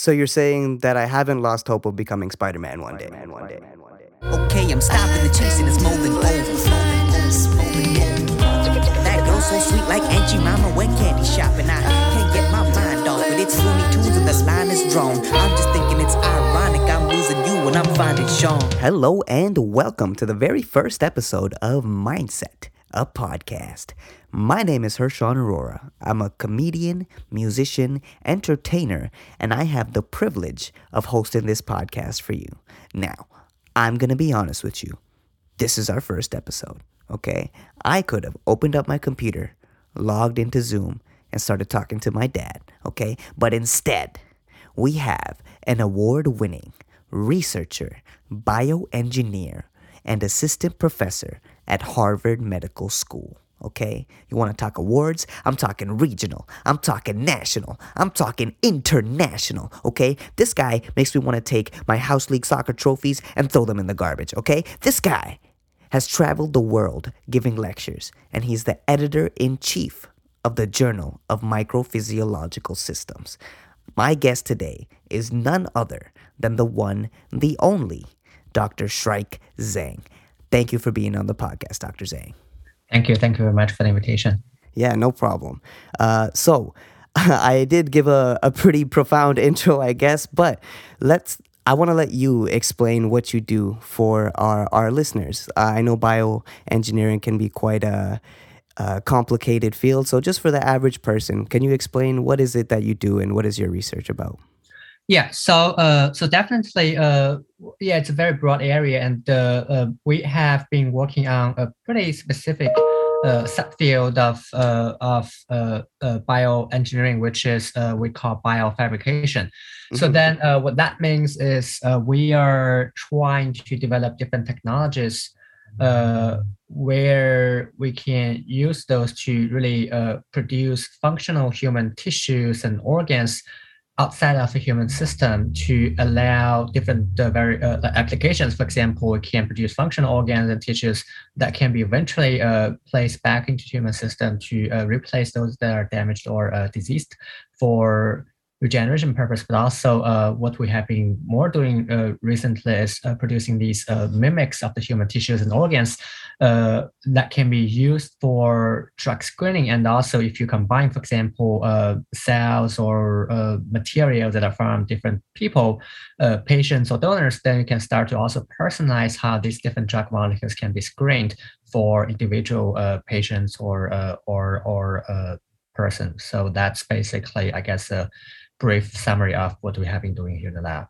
So you're saying that I haven't lost hope of becoming Spider-Man one day, man, one day, man, one day. Okay, I'm stopping the chasing, it's moving over. That girl so sweet like Aunt Mama went candy shopping. I can't get my mind off it. It's Looney Tunes and the line is drawn. I'm just thinking it's ironic. I'm losing you when I'm finding Sean. Hello and welcome to the very first episode of Mindset, a podcast. My name is Hershawn Arora. I'm a comedian, musician, entertainer, and I have the privilege of hosting this podcast for you. Now, I'm going to be honest with you. This is our first episode, okay? I could have opened up my computer, logged into Zoom, and started talking to my dad, okay? But instead, we have an award winning researcher, bioengineer, and assistant professor at Harvard Medical School. Okay? You want to talk awards? I'm talking regional. I'm talking national. I'm talking international. Okay? This guy makes me want to take my House League soccer trophies and throw them in the garbage. Okay? This guy has traveled the world giving lectures, and he's the editor in chief of the Journal of Microphysiological Systems. My guest today is none other than the one, the only, Dr. Shrike Zhang. Thank you for being on the podcast, Dr. Zhang. Thank you. Thank you very much for the invitation. Yeah, no problem. Uh, so, I did give a, a pretty profound intro, I guess, but let's. I want to let you explain what you do for our, our listeners. Uh, I know bioengineering can be quite a, a complicated field. So, just for the average person, can you explain what is it that you do and what is your research about? Yeah, so uh, so definitely, uh, yeah, it's a very broad area, and uh, uh, we have been working on a pretty specific uh, subfield of uh, of uh, uh, bioengineering, which is uh, we call biofabrication. Mm-hmm. So then, uh, what that means is uh, we are trying to develop different technologies uh, where we can use those to really uh, produce functional human tissues and organs outside of the human system to allow different uh, very uh, applications. For example, we can produce functional organs and tissues that can be eventually uh, placed back into human system to uh, replace those that are damaged or uh, diseased for regeneration purpose, but also uh, what we have been more doing uh, recently is uh, producing these uh, mimics of the human tissues and organs uh, that can be used for drug screening. And also, if you combine, for example, uh, cells or materials that are from different people, patients or donors, then you can start to also personalize how these different drug molecules can be screened for individual patients or or or persons. So that's basically, I guess, brief summary of what we have been doing here in the lab.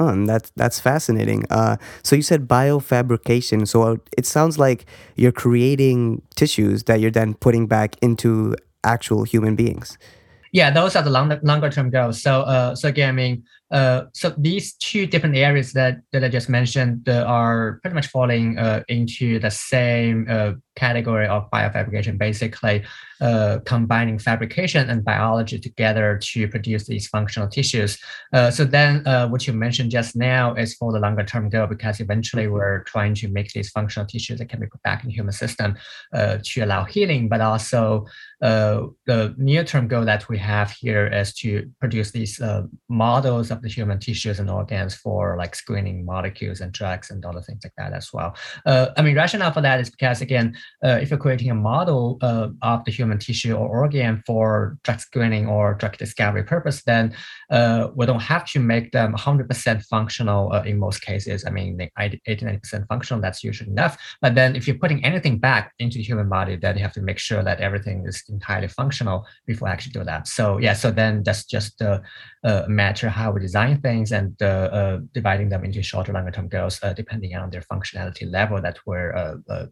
Oh, and that's that's fascinating. Uh, so you said biofabrication. So it sounds like you're creating tissues that you're then putting back into actual human beings. Yeah, those are the longer longer term goals. So, uh, so again, I mean, uh, so these two different areas that, that I just mentioned uh, are pretty much falling uh, into the same uh, category of biofabrication, basically uh, combining fabrication and biology together to produce these functional tissues. So then what you mentioned just now is for the longer term goal, because eventually we're trying to make these functional tissues that can be put back in the human system to allow healing, but also the near term goal that we have here is to produce these models of the human tissues and organs for like screening molecules and drugs and other things like that as well. Uh, I mean, rationale for that is because again, uh, if you're creating a model uh, of the human tissue or organ for drug screening or drug discovery purpose, then uh, we don't have to make them 100% functional uh, in most cases. I mean, 80, 90% functional, that's usually enough. But then if you're putting anything back into the human body, then you have to make sure that everything is entirely functional before actually do that. So yeah, so then that's just a matter how we design things and uh, uh, dividing them into shorter, longer term goals, uh, depending on their functionality level that we're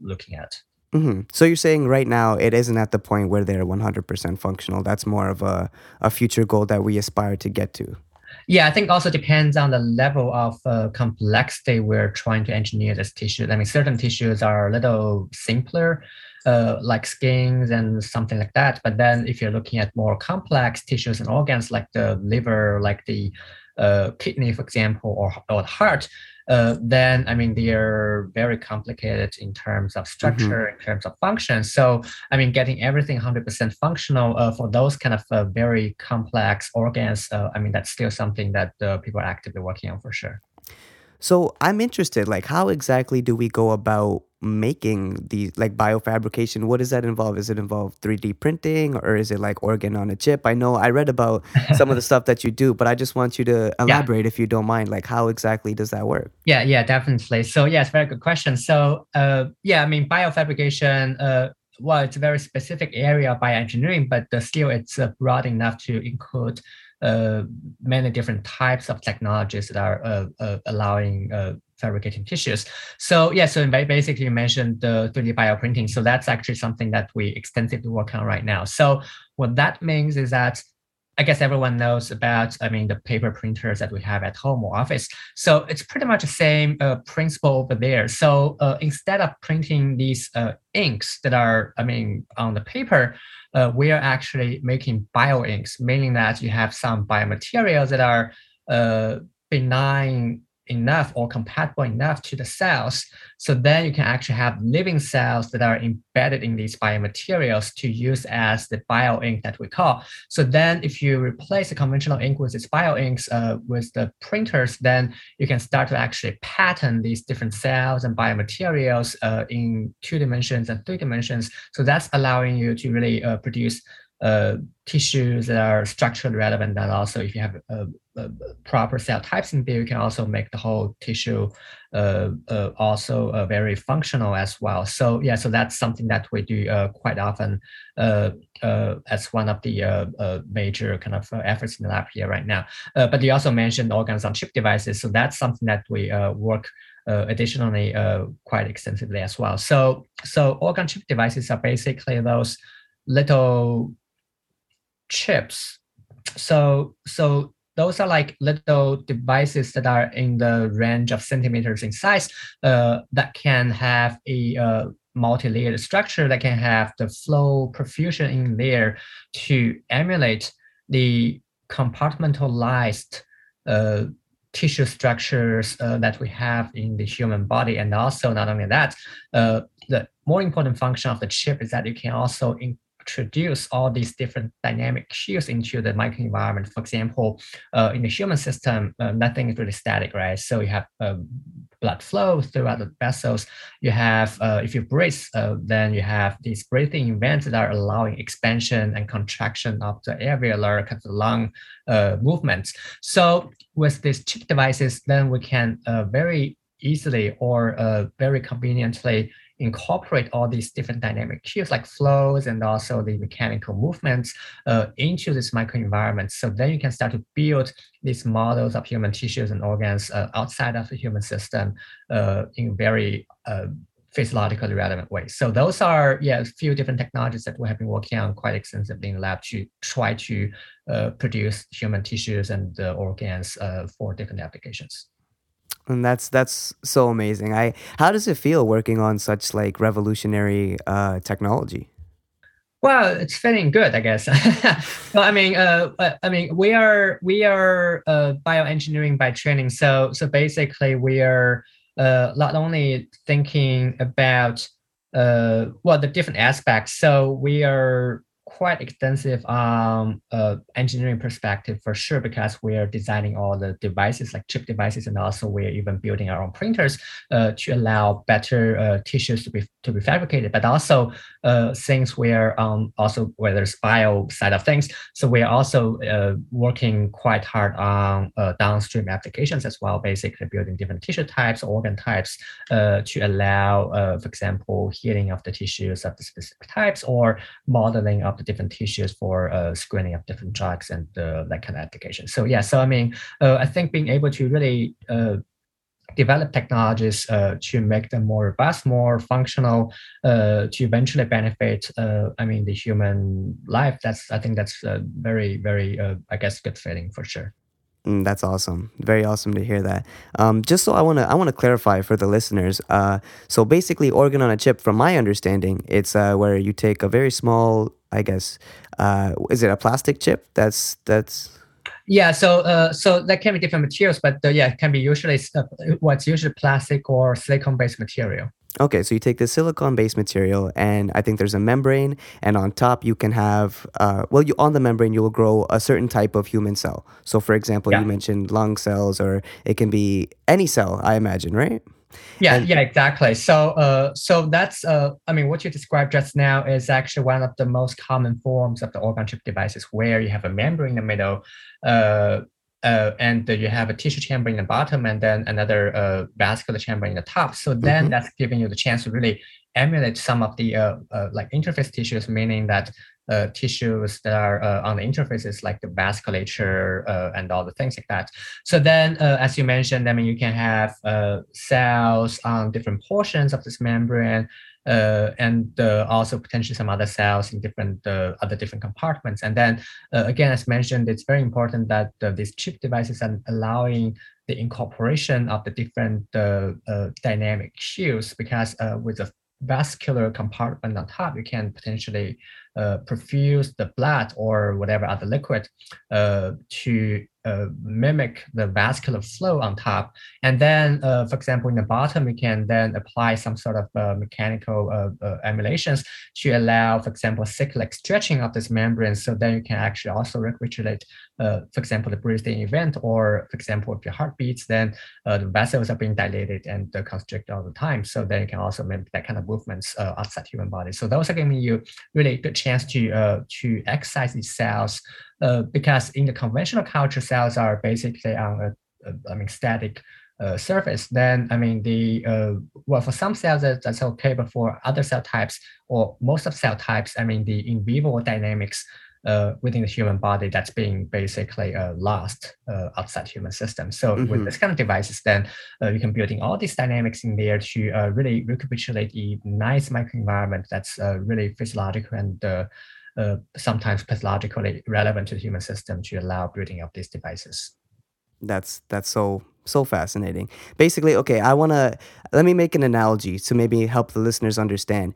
looking at. Mm-hmm. So you're saying right now it isn't at the point where they're 100% functional. That's more of a, a future goal that we aspire to get to. Yeah, I think also depends on the level of uh, complexity we're trying to engineer this tissue. I mean, certain tissues are a little simpler, uh, like skins and something like that. But then if you're looking at more complex tissues and organs like the liver, like the uh, kidney, for example, or, or heart, uh, then I mean they are very complicated in terms of structure, mm-hmm. in terms of function. So I mean, getting everything 100% functional uh, for those kind of uh, very complex organs, uh, I mean that's still something that uh, people are actively working on for sure. So I'm interested, like, how exactly do we go about making the like biofabrication? What does that involve? Is it involve 3D printing or is it like organ on a chip? I know I read about some of the stuff that you do, but I just want you to elaborate yeah. if you don't mind. Like, how exactly does that work? Yeah, yeah, definitely. So, yeah yes, very good question. So, uh, yeah, I mean, biofabrication. Uh, well, it's a very specific area of bioengineering, but uh, still it's uh, broad enough to include uh, many different types of technologies that are uh, uh, allowing fabricating tissues. So yeah, so basically you mentioned the 3D bioprinting. So that's actually something that we extensively work on right now. So what that means is that I guess everyone knows about, I mean, the paper printers that we have at home or office. So it's pretty much the same uh, principle over there. So uh, instead of printing these uh, inks that are, I mean, on the paper, uh, we are actually making bioinks, meaning that you have some biomaterials that are uh, benign enough or compatible enough to the cells. So then you can actually have living cells that are embedded in these biomaterials to use as the bio ink that we call. So then if you replace the conventional ink with its bioinks uh, with the printers, then you can start to actually pattern these different cells and biomaterials uh, in two dimensions and three dimensions. So that's allowing you to really uh, produce uh, tissues that are structurally relevant. And also, if you have a, proper cell types in there, you can also make the whole tissue uh, uh, also uh, very functional as well. So yeah, so that's something that we do uh, quite often uh, as one of the major kind of efforts in the lab here right now. but you also mentioned organs on chip devices, so that's something that we work. additionally, quite extensively as well. So, so organ chip devices are basically those little chips. So so those are like little devices that are in the range of centimeters in size uh, that can have a uh, multi-layered structure that can have the flow perfusion in there to emulate the compartmentalized uh, tissue structures uh, that we have in the human body. And also not only that, uh, the more important function of the chip is that you can also in introduce all these different dynamic cues into the microenvironment. For example, uh, in the human system, uh, nothing is really static, right? So you have um, blood flow throughout the vessels. You have, uh, if you breathe, uh, then you have these breathing events that are allowing expansion and contraction of the alveolar kind of lung uh, movements. So with these chip devices, then we can uh, very easily or very conveniently incorporate all these different dynamic cues like flows and also the mechanical movements uh, into this microenvironment. So then you can start to build these models of human tissues and organs uh, outside of the human system uh, in very uh, physiologically relevant ways. So those are yeah a few different technologies that we have been working on quite extensively in the lab to try to uh, produce human tissues and organs uh, for different applications and that's that's so amazing. I how does it feel working on such like revolutionary uh, technology? Well it's feeling good i guess. Well i mean uh, uh, i mean we are we are uh, bioengineering by training. So so basically we are uh, not only thinking about uh, well the different aspects. So we are quite extensive um, uh, engineering perspective for sure because we are designing all the devices like chip devices and also we're even building our own printers uh, to allow better uh, tissues to be to be fabricated. But also uh, things where um, also where there's bio side of things so we're also uh, working quite hard on uh, downstream applications as well basically building different tissue types organ types to allow for example healing of the tissues of the specific types or modeling of different tissues for uh, screening of different drugs and uh, that kind of application. So yeah, so I mean, uh, I think being able to really uh, develop technologies uh, to make them more robust, more functional, to eventually benefit, I mean, the human life. That's I think that's very, very, I guess, good feeling for sure. Mm, that's awesome. Very awesome to hear that. Um, just so I want to I want to clarify for the listeners. Uh, so basically, organ on a chip, from my understanding, it's uh, where you take a very small, I guess, uh, is it a plastic chip? That's that's Yeah, so uh, so that can be different materials, but uh, yeah, it can be usually uh, what's usually plastic or silicone-based material. Okay, so you take the silicon-based material, and I think there's a membrane, and on top you can have, uh, well, you on the membrane you will grow a certain type of human cell. So, for example, Yeah. you mentioned lung cells, or it can be any cell, I imagine, right? Yeah, And- yeah, exactly. So, uh, so that's, uh, I mean, what you described just now is actually one of the most common forms of the organ chip devices, where you have a membrane in the middle, uh, uh, and you have a tissue chamber in the bottom, and then another uh, vascular chamber in the top. So then Mhm. that's giving you the chance to really emulate some of the uh, uh, like interface tissues, meaning that uh, tissues that are uh, on the interfaces like the vasculature uh, and all the things like that. So then, uh, as you mentioned, I mean, you can have uh, cells on different portions of this membrane, and also potentially some other cells in different other different compartments. And then, again, as mentioned, it's very important that these chip devices are allowing the incorporation of the different dynamic shields because with a vascular compartment on top, you can potentially perfuse the blood or whatever other liquid uh, to uh, mimic the vascular flow on top. And then, uh, for example, in the bottom, you can then apply some sort of uh, mechanical uh, uh, emulations to allow, for example, cyclic stretching of this membrane. So then you can actually also recapitulate, uh, for example, the breathing event, or for example, if your heart beats, then uh, the vessels are being dilated and uh, constricted all the time. So then you can also mimic that kind of movements uh, outside human body. So those are giving you really good chance to uh, to exercise these cells uh, because in the conventional culture, cells are basically on a, a I mean static uh, surface. Then I mean the uh, well for some cells that, that's okay, but for other cell types or most of cell types, I mean the in vivo dynamics uh, within the human body that's being basically uh, lost uh, outside human system. So Mhm. with this kind of devices, then uh, you can build in all these dynamics in there to uh, really recapitulate a nice microenvironment that's uh, really physiological and uh, uh, sometimes pathologically relevant to the human system to allow building of these devices. That's that's so so fascinating. Basically, okay, I want to let me make an analogy to maybe help the listeners understand.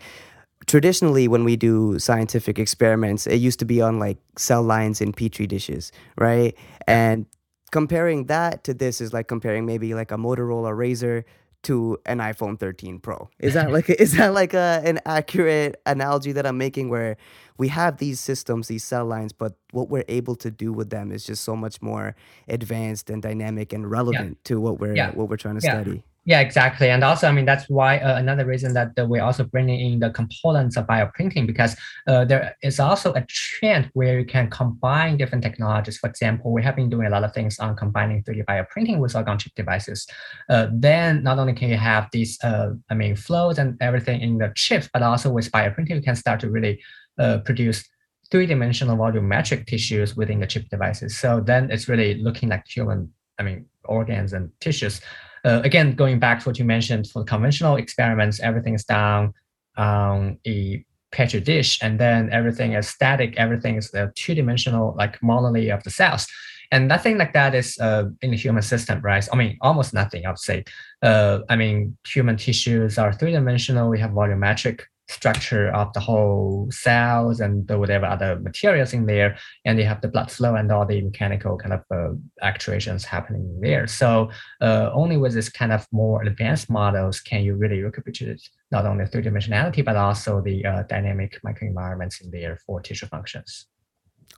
Traditionally, when we do scientific experiments, it used to be on like cell lines in petri dishes, right? And comparing that to this is like comparing maybe like a Motorola RAZR to an iPhone 13 Pro. Is that like is that like a, an accurate analogy that I'm making where we have these systems, these cell lines, but what we're able to do with them is just so much more advanced and dynamic and relevant to what we're Yeah. what we're trying to Yeah. study. Yeah, exactly. And also, I mean, that's why uh, another reason that we're also bringing in the components of bioprinting because uh, there is also a trend where you can combine different technologies. For example, we have been doing a lot of things on combining 3D bioprinting with organ chip devices. Uh, then not only can you have these, uh, I mean, flows and everything in the chips, but also with bioprinting, you can start to really uh, produce three-dimensional volumetric tissues within the chip devices. So then it's really looking like human, I mean, organs and tissues. Uh, again, going back to what you mentioned, for the conventional experiments, everything is done on a petri dish, and then everything is static. Everything is the two-dimensional, like monolith of the cells. And nothing like that is uh, in the human system, right? I mean, almost nothing, I would say. Uh, I mean, human tissues are three-dimensional. We have volumetric structure of the whole cells and whatever other materials in there, and they have the blood flow and all the mechanical kind of uh, actuations happening there. So uh, only with this kind of more advanced models can you really recapitulate not only three dimensionality but also the uh, dynamic microenvironments in there for tissue functions.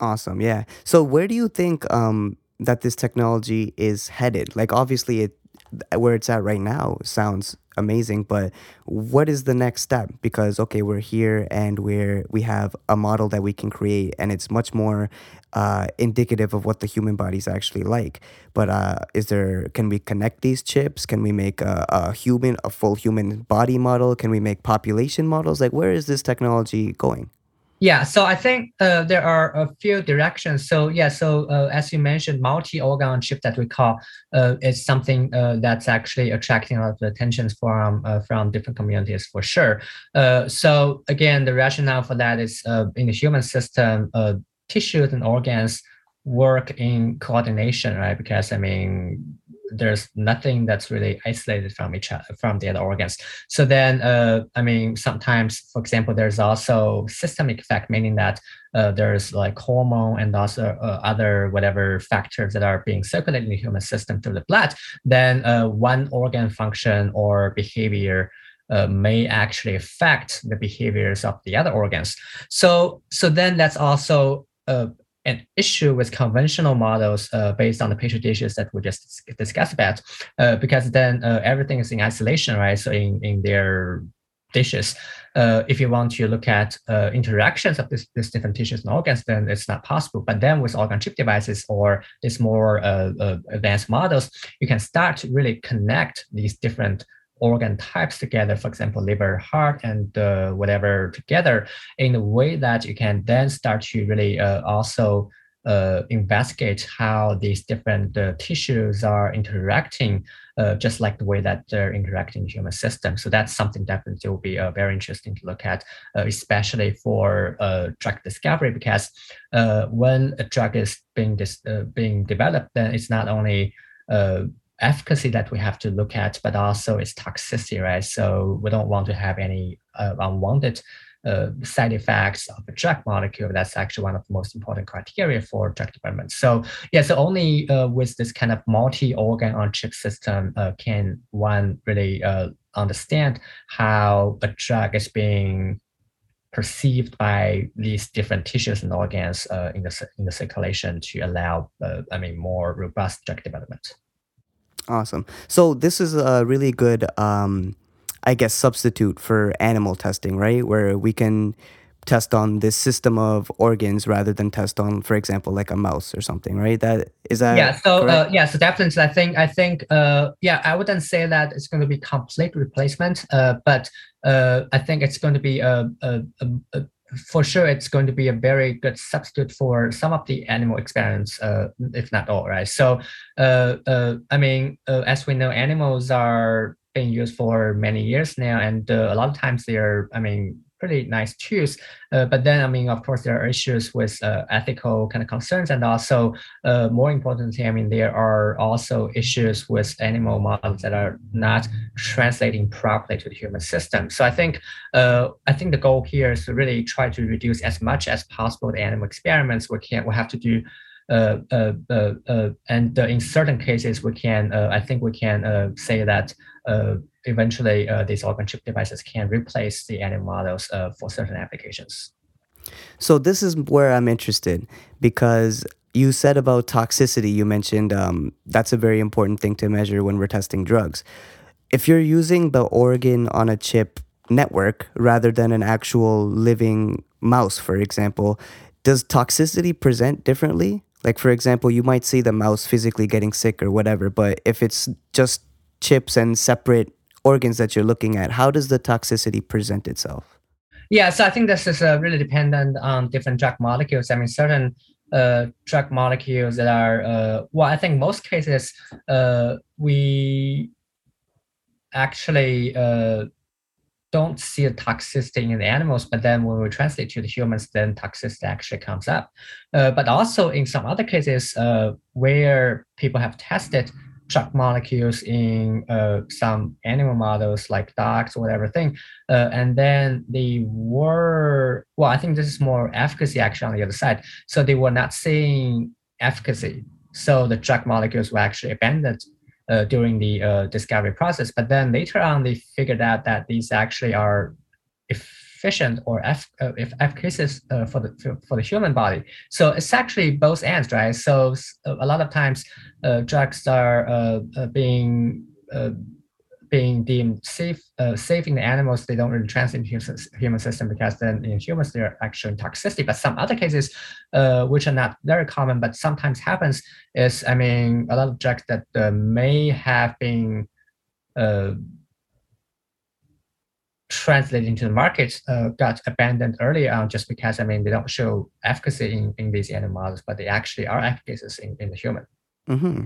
Awesome. Yeah. So where do you think um that this technology is headed? Like obviously it where it's at right now sounds amazing, but what is the next step? Because okay, we're here and we're we have a model that we can create and it's much more uh indicative of what the human body is actually like. But uh is there can we connect these chips? Can we make a, a human a full human body model? Can we make population models? Like where is this technology going? Yeah, so I think uh, there are a few directions. So yeah, so uh, as you mentioned, multi-organ chip that we call uh, is something uh, that's actually attracting a lot of attention from uh, from different communities for sure. Uh, so again, the rationale for that is in the human system, tissues and organs work in coordination, right? Because I mean, there's nothing that's really isolated from each other from the other organs. So then, uh, I mean, sometimes, for example, there's also systemic effect, meaning that uh, there's like hormone and also uh, other whatever factors that are being circulated in the human system through the blood. Then uh, one organ function or behavior. Uh, may actually affect the behaviors of the other organs. So, so then that's also uh, an issue with conventional models uh, based on the petri dishes that we just discussed about, uh, because then uh, everything is in isolation, right? So in, in their dishes, uh, if you want to look at uh, interactions of these different tissues and organs, then it's not possible. But then with organ chip devices or these more uh, advanced models, you can start to really connect these different organ types together, for example, liver, heart, and uh, whatever together in a way that you can then start to really uh, also uh, investigate how these different uh, tissues are interacting, uh, just like the way that they're interacting in human system. So that's something definitely will be uh, very interesting to look at, especially for drug discovery, because when a drug is being dis- being developed, then it's not only efficacy that we have to look at, but also its toxicity, right? So we don't want to have any uh, unwanted uh, side effects of a drug molecule. That's actually one of the most important criteria for drug development. So yeah, so only uh, with this kind of multi-organ on chip system uh, can one really uh, understand how a drug is being perceived by these different tissues and organs uh, in the in the circulation to allow, I mean, more robust drug development. Awesome. So this is a really good, um, I guess, substitute for animal testing, right? Where we can test on this system of organs rather than test on, for example, like a mouse or something, right? That is that. Yeah. So uh, yeah. So definitely, I think I think uh, yeah, I wouldn't say that it's going to be complete replacement, uh, but uh, I think it's going to be a, a, a, a for sure it's going to be a very good substitute for some of the animal experiments, uh, if not all, right? So, uh, uh, I mean, uh, as we know, animals are being used for many years now, and uh, a lot of times they're, I mean, pretty nice tools. Uh, but then, I mean, of course, there are issues with uh, ethical kind of concerns, and also, uh, more importantly, I mean, there are also issues with animal models that are not translating properly to the human system. So I think, uh, I think the goal here is to really try to reduce as much as possible the animal experiments we can. We have to do. Uh, uh, and in certain cases, we can. I think we can say that eventually uh, these organ chip devices can replace the animal models uh, for certain applications. So this is where I'm interested because you said about toxicity. You mentioned um, that's a very important thing to measure when we're testing drugs. If you're using the organ on a chip network rather than an actual living mouse, for example, does toxicity present differently? Like, for example, you might see the mouse physically getting sick or whatever, but if it's just chips and separate organs that you're looking at, how does the toxicity present itself? Yeah, so I think this is uh, really dependent on different drug molecules. I mean, certain uh, drug molecules that are, uh, well, I think most cases uh, we actually uh, don't see a toxicity in the animals, but then when we translate to the humans, then toxicity actually comes up. Uh, but also in some other cases where people have tested drug molecules in uh, some animal models like dogs or whatever thing. Uh, and then they were, well, I think this is more efficacy actually on the other side. So they were not seeing efficacy. So the drug molecules were actually abandoned uh, during the uh, discovery process. But then later on, they figured out that these actually are efficient or eff- uh, if efficacious uh, for the for the human body. So it's actually both ends, right? So a lot of times uh, drugs are uh, uh, being uh, being deemed safe safe in the animals. They don't really translate into human system because then in humans they're actually toxicity. But some other cases, which are not very common but sometimes happens, is I mean a lot of drugs that may have been translated into the market uh, got abandoned early on just because I mean they don't show efficacy in, in these animal models, but they actually are efficacious in, in the human. Mm-hmm.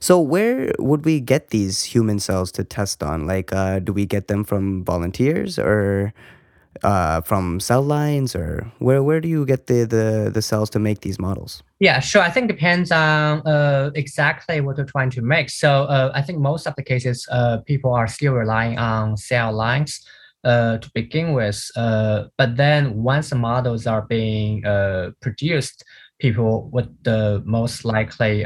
So where would we get these human cells to test on? Like, uh, do we get them from volunteers, or uh, from cell lines, or where where do you get the, the the cells to make these models? Yeah, sure. I think depends on uh, exactly what you're trying to make. So uh, I think most of the cases, uh, people are still relying on cell lines uh, to begin with. Uh, but then once the models are being uh, produced, people would most likely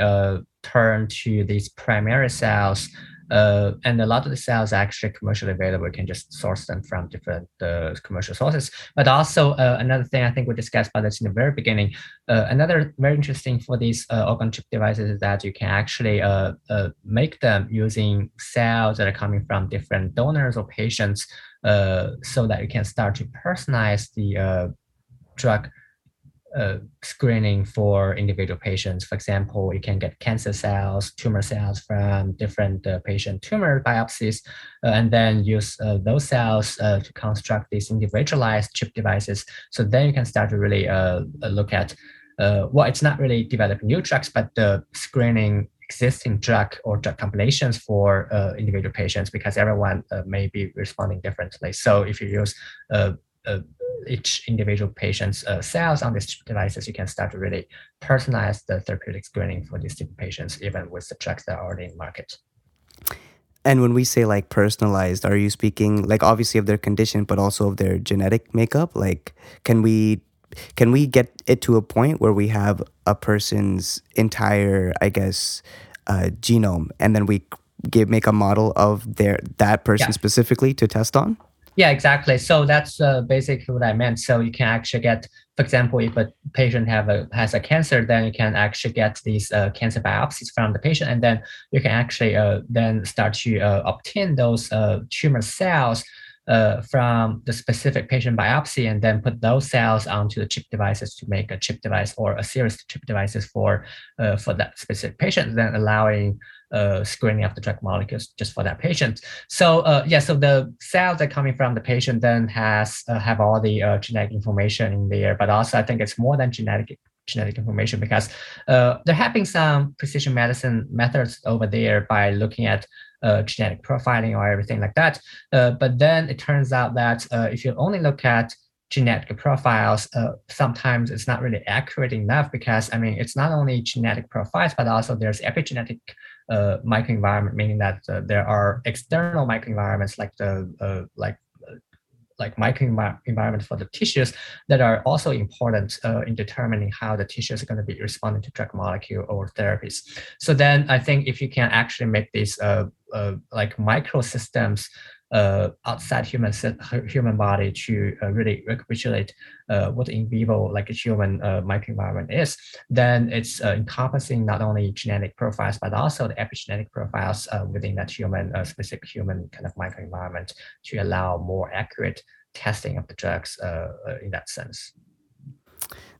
turn to these primary cells uh, and a lot of the cells actually commercially available. You can just source them from different uh, commercial sources. But also uh, another thing I think we discussed about this in the very beginning. Uh, another very interesting for these uh, organ chip devices is that you can actually uh, make them using cells that are coming from different donors or patients, so that you can start to personalize the drug uh, screening for individual patients. For example, you can get cancer cells, tumor cells from different uh, patient tumor biopsies, uh, and then use uh, those cells uh, to construct these individualized chip devices. So then you can start to really uh, look at, well, it's not really developing new drugs, but the screening existing drug or drug combinations for uh, individual patients because everyone uh, may be responding differently. So if you use uh, each individual patient's uh, cells on these devices, you can start to really personalize the therapeutic screening for these patients, even with the drugs that are already in market. And when we say like personalized, are you speaking like obviously of their condition, but also of their genetic makeup? Like, can we can we get it to a point where we have a person's entire, I guess, uh, genome, and then we give make a model of their that person yeah. specifically to test on? Yeah, exactly. So that's uh, basically what I meant. So you can actually get, for example, if a patient have a has a cancer, then you can actually get these uh, cancer biopsies from the patient, and then you can actually uh, then start to uh, obtain those uh, tumor cells uh, from the specific patient biopsy and then put those cells onto the chip devices to make a chip device or a series of chip devices for uh, for that specific patient, then allowing uh, screening of the drug molecules just for that patient. So uh, yeah, so the cells that coming from the patient then has uh, have all the genetic information in there, but also I think it's more than genetic genetic information because uh, there have been some precision medicine methods over there by looking at uh, genetic profiling or everything like that. but then it turns out that if you only look at genetic profiles, uh, sometimes it's not really accurate enough because I mean it's not only genetic profiles, but also there's epigenetic uh, microenvironment, meaning that uh, there are external microenvironments like the uh, like uh, like microenvironment for the tissues that are also important uh, in determining how the tissues are going to be responding to drug molecule or therapies. So then I think if you can actually make these uh, uh, like microsystems uh, outside human human body to uh, really recapitulate uh, what in vivo like a human uh, microenvironment is, then it's uh, encompassing not only genetic profiles but also the epigenetic profiles uh, within that human specific human kind of microenvironment to allow more accurate testing of the drugs in that sense.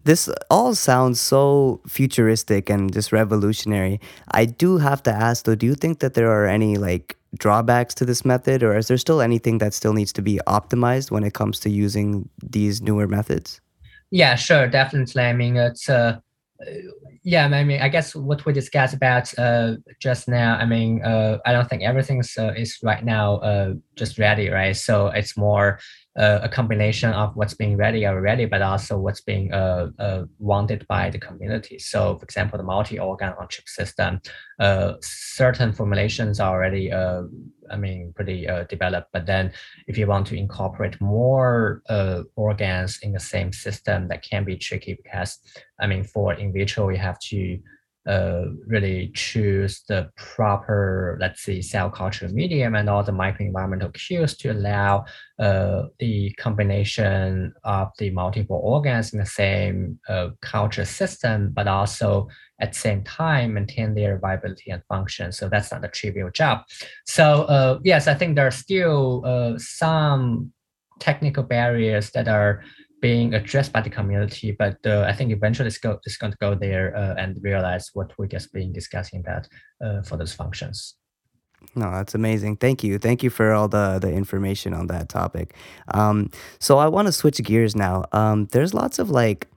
This all sounds so futuristic and just revolutionary. I do have to ask though, do you think that there are any like drawbacks to this method, or is there still anything that still needs to be optimized when it comes to using these newer methods? Yeah, sure, definitely. I mean, it's uh, yeah, I mean, I guess what we discussed about uh, just now. I mean, uh, I don't think everything uh, is right now uh, just ready, right? So it's more uh, a combination of what's being ready already, but also what's being uh, uh, wanted by the community. So, for example, the multi-organ on chip system, uh, certain formulations are already, uh, I mean, pretty uh, developed. But then, if you want to incorporate more organs in the same system, that can be tricky because, I mean, for in vitro, you have to uh, really choose the proper, let's say, cell culture medium and all the microenvironmental cues to allow uh, the combination of the multiple organs in the same uh, culture system, but also at the same time maintain their viability and function. So that's not a trivial job. So uh, yes, I think there are still uh, some technical barriers that are being addressed by the community, but uh, I think eventually it's, go, it's going to go there uh, and realize what we just been discussing about uh, for those functions. No, that's amazing. Thank you. Thank you for all the, the information on that topic. Um, so I want to switch gears now. Um, there's lots of like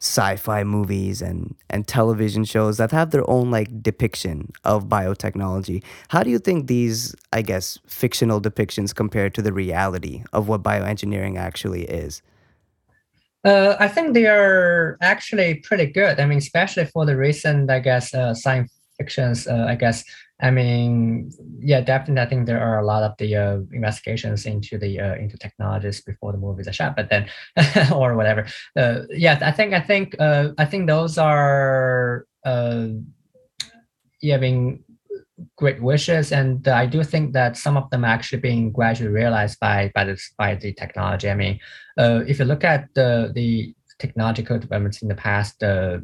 sci-fi movies and and television shows that have their own like depiction of biotechnology. How do you think these, I guess, fictional depictions compare to the reality of what bioengineering actually is? Uh, I think they are actually pretty good. I mean, especially for the recent, I guess, uh, science fictions. Uh, I guess I mean, yeah, definitely. I think there are a lot of the uh, investigations into the uh, into technologies before the movies are shot, but then or whatever. Uh, yeah, I think I think uh, I think those are uh, yeah, I mean, great wishes, and I do think that some of them are actually being gradually realized by by the by the technology. I mean, uh, if you look at the the technological developments in the past, uh,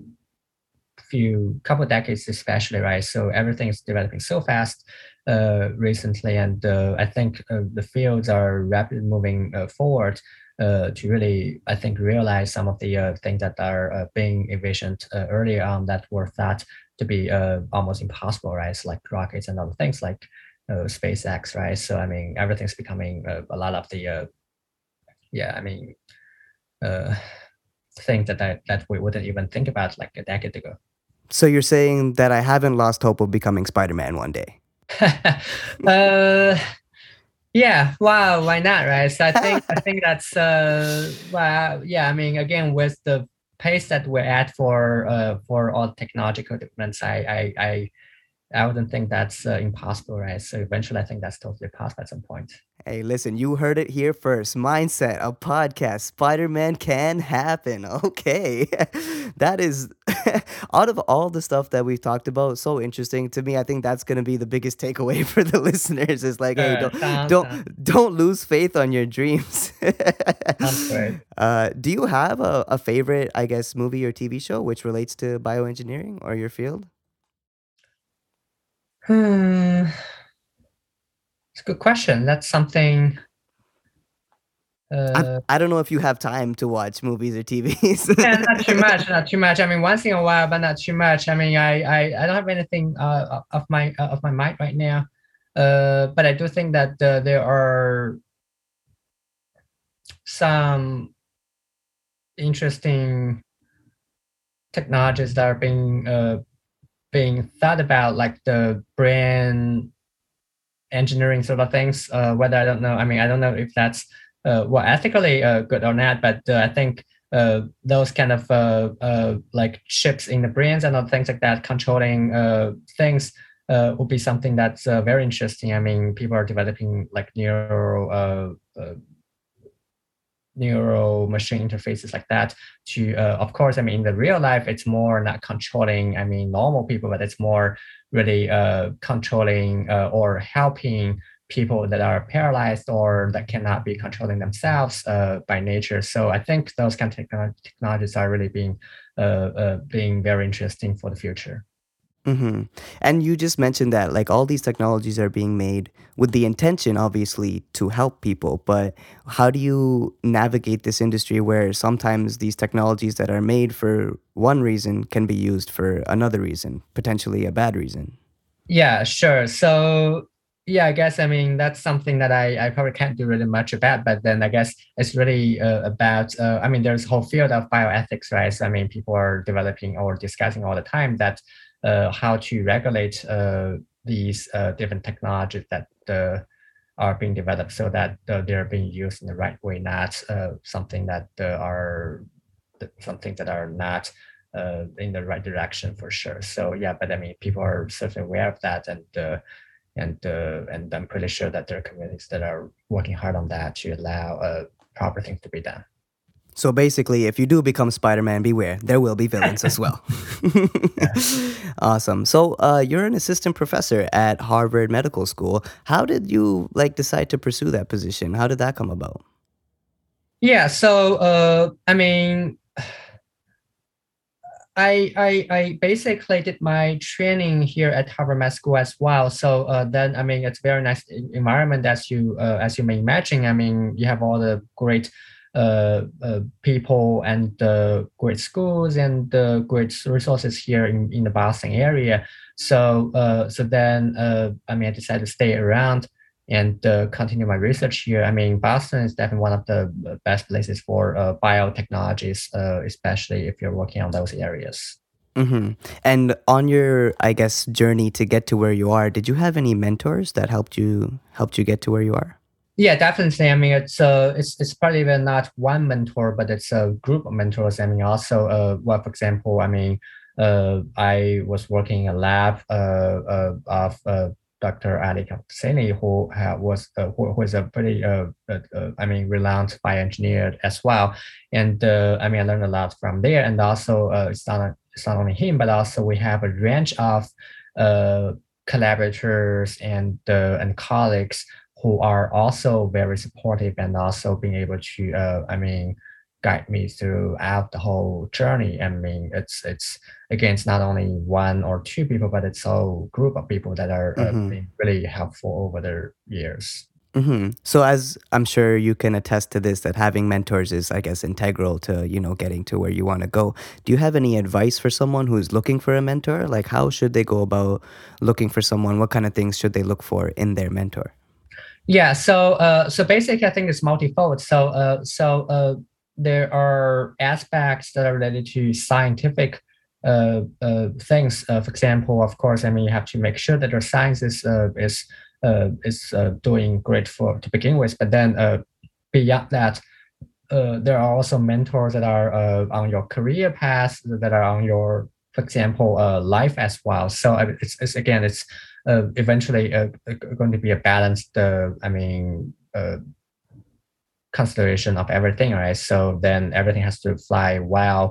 few couple decades especially right? So everything is developing so fast uh, recently. And uh, i think uh, the fields are rapidly moving uh, forward uh, to really i think realize some of the uh, things that are being envisioned earlier on that were thought to be almost impossible right like rockets and other things like spacex right so i mean everything's becoming a lot of the yeah i mean uh, things that, that that we wouldn't even think about like a decade ago so you're saying that I haven't lost hope of becoming Spider-Man one day? uh, yeah. Wow. Why not? Right. So I think I think that's uh, well, yeah. I mean, again, with the pace that we're at for uh, for all technological developments, I I I, I wouldn't think that's uh, impossible, right? So eventually, I think that's totally possible at some point. Hey, listen, you heard it here first. Mindset, a podcast. Spider Man can happen. Okay. that is, out of all the stuff that we've talked about, so interesting to me. I think that's going to be the biggest takeaway for the listeners is like, hey, don't, don't, don't lose faith on your dreams. uh, do you have a, a favorite, I guess, movie or TV show which relates to bioengineering or your field? Hmm. It's a good question. That's something. Uh, I, I don't know if you have time to watch movies or TVs. yeah, not too much, not too much. I mean, once in a while, but not too much. I mean, I I, I don't have anything uh, of my uh, of my mind right now. Uh, but I do think that uh, there are some interesting technologies that are being uh, being thought about, like the brain engineering sort of things. Uh, whether I don't know, I mean, I don't know if that's well ethically uh, good or not, but uh, I think uh, those kind of uh, uh, like chips in the brains and other things like that, controlling uh, things. Uh, would be something that's uh, very interesting. I mean, people are developing like neural uh, uh, neural machine interfaces like that to uh, of course i mean in the real life it's more not controlling i mean normal people but it's more really uh, controlling uh, or helping people that are paralyzed or that cannot be controlling themselves uh, by nature. So I think those kind of technologies are really being uh, uh, being very interesting for the future. Mm-hmm. And you just mentioned that like all these technologies are being made with the intention, obviously, to help people. But how do you navigate this industry where sometimes these technologies that are made for one reason can be used for another reason, potentially a bad reason? Yeah, sure. So yeah, I guess I mean that's something that I, I probably can't do really much about. But then I guess it's really uh, about uh, I mean there's a whole field of bioethics, right? So I mean people are developing or discussing all the time that uh, how to regulate uh, these uh, different technologies that are being developed so that they're being used in the right way, not something that are something that are not uh, in the right direction for sure. So yeah, but I mean, people are certainly aware of that, and uh, and uh, and I'm pretty sure that there are communities that are working hard on that to allow proper things to be done. So basically, if you do become Spider Man, beware, there will be villains as well. awesome. So uh, you're an assistant professor at Harvard Medical School. How did you like decide to pursue that position? How did that come about? Yeah. So uh, I mean. I, I, I basically did my training here at Harvard Med School as well. So uh, then, I mean, it's very nice environment as you uh, as you may imagine. I mean, you have all the great uh, uh, people and uh, great schools and uh, great resources here in, in the Boston area. So uh, so then uh, I mean I decided to stay around and uh, continue my research here. I mean, Boston is definitely one of the best places for uh, biotechnologies, uh, especially if you're working on those areas. Mm-hmm. And on your, I guess, journey to get to where you are, did you have any mentors that helped you helped you get to where you are? Yeah, definitely. I mean, it's uh, it's it's probably even not one mentor, but it's a group of mentors. I mean, also, uh, well, for example, I mean, uh, I was working in a lab uh, uh of uh, Dr. Ali Khademhosseini, who was uh, who, who is a pretty, uh, uh, uh, I mean, renowned bioengineer as well. And I mean, I learned a lot from there. And also, it's not it's not only him, but also we have a range of collaborators and and colleagues who are also very supportive and also being able to, I mean, guide me throughout the whole journey. I mean, it's it's again, it's not only one or two people, but it's a whole group of people that are mm-hmm. uh, really helpful over the years. Mm-hmm. So, as I'm sure you can attest to this, that having mentors is, I guess, integral to you know getting to where you want to go. Do you have any advice for someone who's looking for a mentor? Like, how should they go about looking for someone? What kind of things should they look for in their mentor? Yeah. So, uh, so basically, I think it's multifold. So, uh, so uh, there are aspects that are related to scientific uh, uh, things. Uh, for example, of course, I mean you have to make sure that your science is uh, is uh, is uh, doing great for to begin with. But then beyond that, there are also mentors that are on your career path that are on your, for example, life as well. So it's, it's again it's eventually going to be a balanced. I mean consideration of everything, right? So then everything has to fly well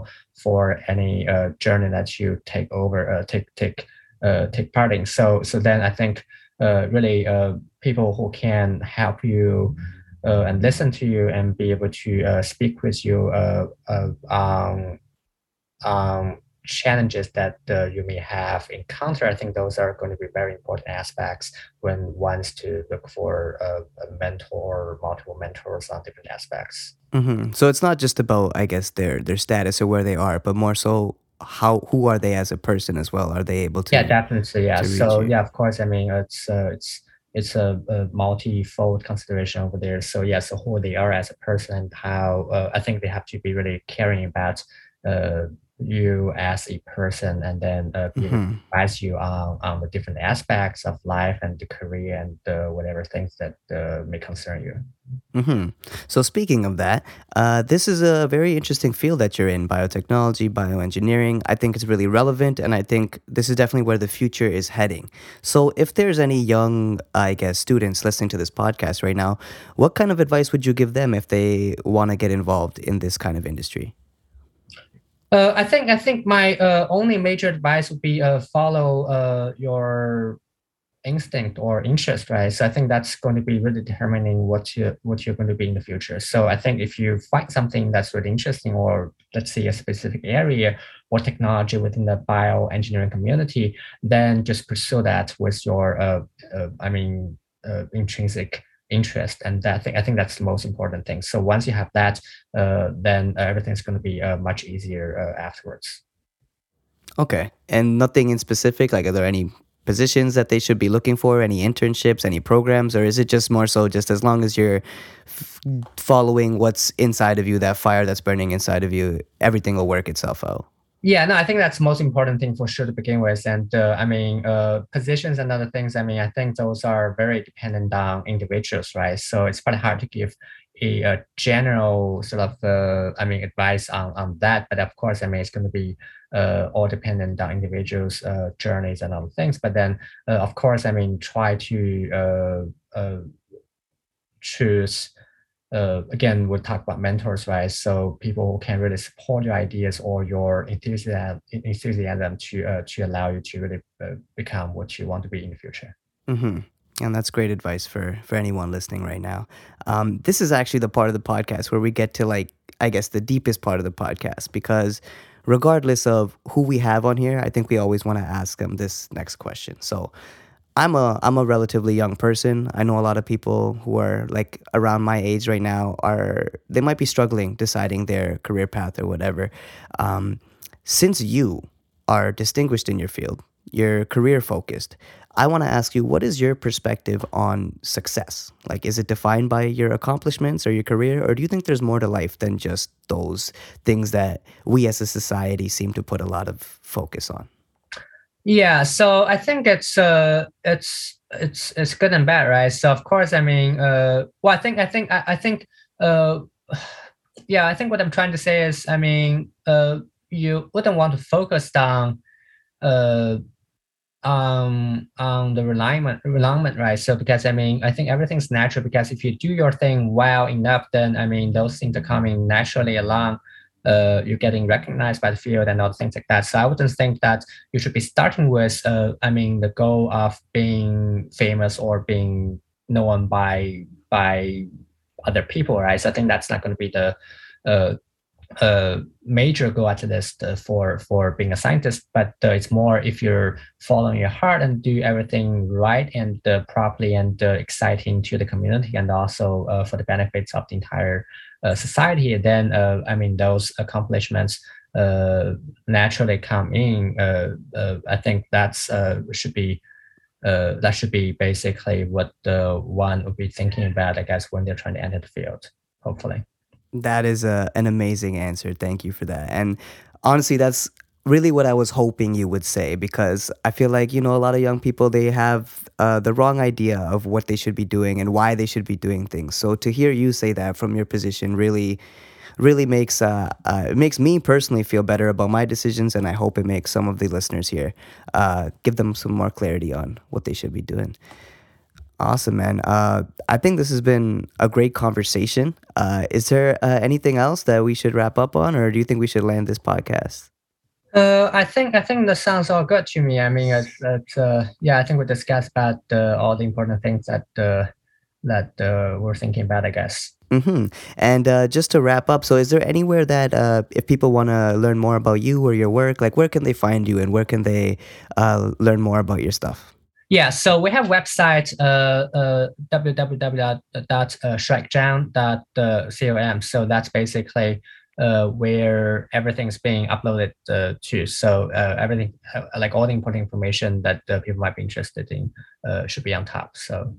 for any uh, journey that you take over, uh, take take uh, take part in. So so then I think uh, really uh, people who can help you uh, and listen to you and be able to speak with you challenges that uh, you may have encountered, I think those are going to be very important aspects when one's to look for a, a mentor or multiple mentors on different aspects. Mm-hmm. So it's not just about, I guess, their their status or where they are, but more so how who are they as a person as well? Are they able to? Yeah, definitely. Yeah. So you? yeah, of course. I mean, it's uh, it's it's a, a multi-fold consideration over there. So yeah, so who they are as a person, and how uh, I think they have to be really caring about uh, you as a person and then uh, mm-hmm. advise you on, on the different aspects of life and the career and uh, whatever things that uh, may concern you. Mm-hmm. So, speaking of that, uh, this is a very interesting field that you're in biotechnology, bioengineering. I think it's really relevant, and I think this is definitely where the future is heading. So, if there's any young, I guess, students listening to this podcast right now, what kind of advice would you give them if they want to get involved in this kind of industry? Uh, I think I think my uh, only major advice would be uh, follow uh, your instinct or interest, right? So I think that's going to be really determining what you what you're going to be in the future. So I think if you find something that's really interesting, or let's say a specific area or technology within the bioengineering community, then just pursue that with your, uh, uh, I mean, intrinsic interest and that thing i think that's the most important thing. So once you have that uh, then uh, everything's going to be uh, much easier uh, afterwards. Okay and nothing in specific like are there any positions that they should be looking for? Any internships any programs or is it just more so just as long as you're f- following what's inside of you that fire that's burning inside of you everything will work itself out yeah, no, I think that's most important thing for sure to begin with. And uh, I mean, uh, positions and other things, I mean, I think those are very dependent on individuals, right? So it's quite hard to give a, a general sort of, uh, I mean, advice on, on that. But of course, I mean, it's going to be uh, all dependent on individuals' uh, journeys and other things. But then, uh, of course, I mean, try to choose uh, again, we'll talk about mentors, right? So people who can really support your ideas or your enthusiasm, enthusiasm to uh, to allow you to really uh, become what you want to be in the future. Mm-hmm. And that's great advice for for anyone listening right now. Um, this is actually the part of the podcast where we get to like, I guess, the deepest part of the podcast because regardless of who we have on here, I think we always want to ask them this next question. So I'm a I'm a relatively young person. I know a lot of people who are like around my age right now are they might be struggling deciding their career path or whatever. Um, since you are distinguished in your field, you're career focused. I want to ask you, what is your perspective on success? Like, is it defined by your accomplishments or your career, or do you think there's more to life than just those things that we as a society seem to put a lot of focus on? Yeah, so I think it's uh it's it's it's good and bad, right? So of course, I mean, uh, well, I think I think I, I think uh, yeah, I think what I'm trying to say is, I mean, uh, you wouldn't want to focus on uh um on the alignment alignment right so because i mean i think everything's natural because if you do your thing well enough then i mean those things are coming naturally along uh, you're getting recognized by the field and all things like that. So I wouldn't think that you should be starting with, uh, I mean, the goal of being famous or being known by by other people, right? So I think that's not going to be the uh, a major goal at least uh, for for being a scientist but uh, it's more if you're following your heart and do everything right and uh, properly and uh, exciting to the community and also uh, for the benefits of the entire uh, Uh, society then uh, i mean those accomplishments uh, naturally come in i think that's should be that should be basically what the one would be thinking about i guess when they're trying to enter the field hopefully that is a, an amazing answer. Thank you for that. And honestly, that's really what I was hoping you would say because I feel like, you know, a lot of young people, they have uh, the wrong idea of what they should be doing and why they should be doing things. So to hear you say that from your position really really makes uh, uh, it makes me personally feel better about my decisions and i hope it makes some of the listeners here uh, give them some more clarity on what they should be doing Awesome, man. Uh, I think this has been a great conversation. Uh, is there uh, anything else that we should wrap up on, or do you think we should land this podcast? Uh, I think I think that sounds all good to me. I mean, it's, it's uh, yeah, I think we discussed about uh, all the important things that uh, that uh, we're thinking about. I guess. Mm-hmm. And uh, just to wrap up, so is there anywhere that uh, if people want to learn more about you or your work, like where can they find you and where can they uh, learn more about your stuff? Yeah, so we have website uh, uh, www.shrikezhang.com. So that's basically uh, where everything's being uploaded uh, to. So uh, everything, uh, like all the important information that uh, people might be interested in, uh, should be on top. So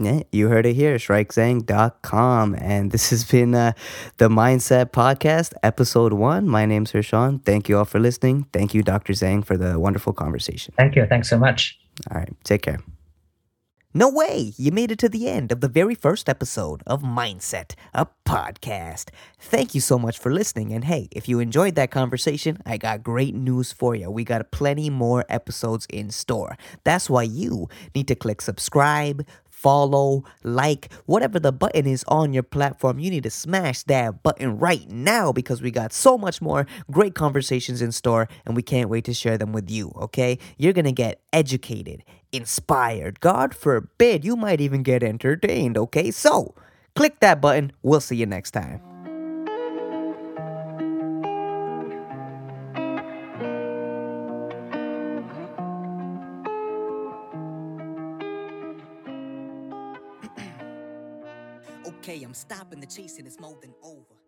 yeah, you heard it here, shrikezhang.com. And this has been uh, the Mindset Podcast, episode one. My name's Hershawn. Thank you all for listening. Thank you, Dr. Zhang, for the wonderful conversation. Thank you. Thanks so much. All right. Take care. No way! You made it to the end of the very first episode of Mindset, a podcast. Thank you so much for listening. And hey, if you enjoyed that conversation, I got great news for you. We got plenty more episodes in store. That's why you need to click subscribe, follow, like, whatever the button is on your platform, you need to smash that button right now because we got so much more great conversations in store and we can't wait to share them with you, okay? You're gonna get educated, inspired. God forbid, you might even get entertained, okay? So, click that button. We'll see you next time. okay, I'm stopping the chasing, it's more than over.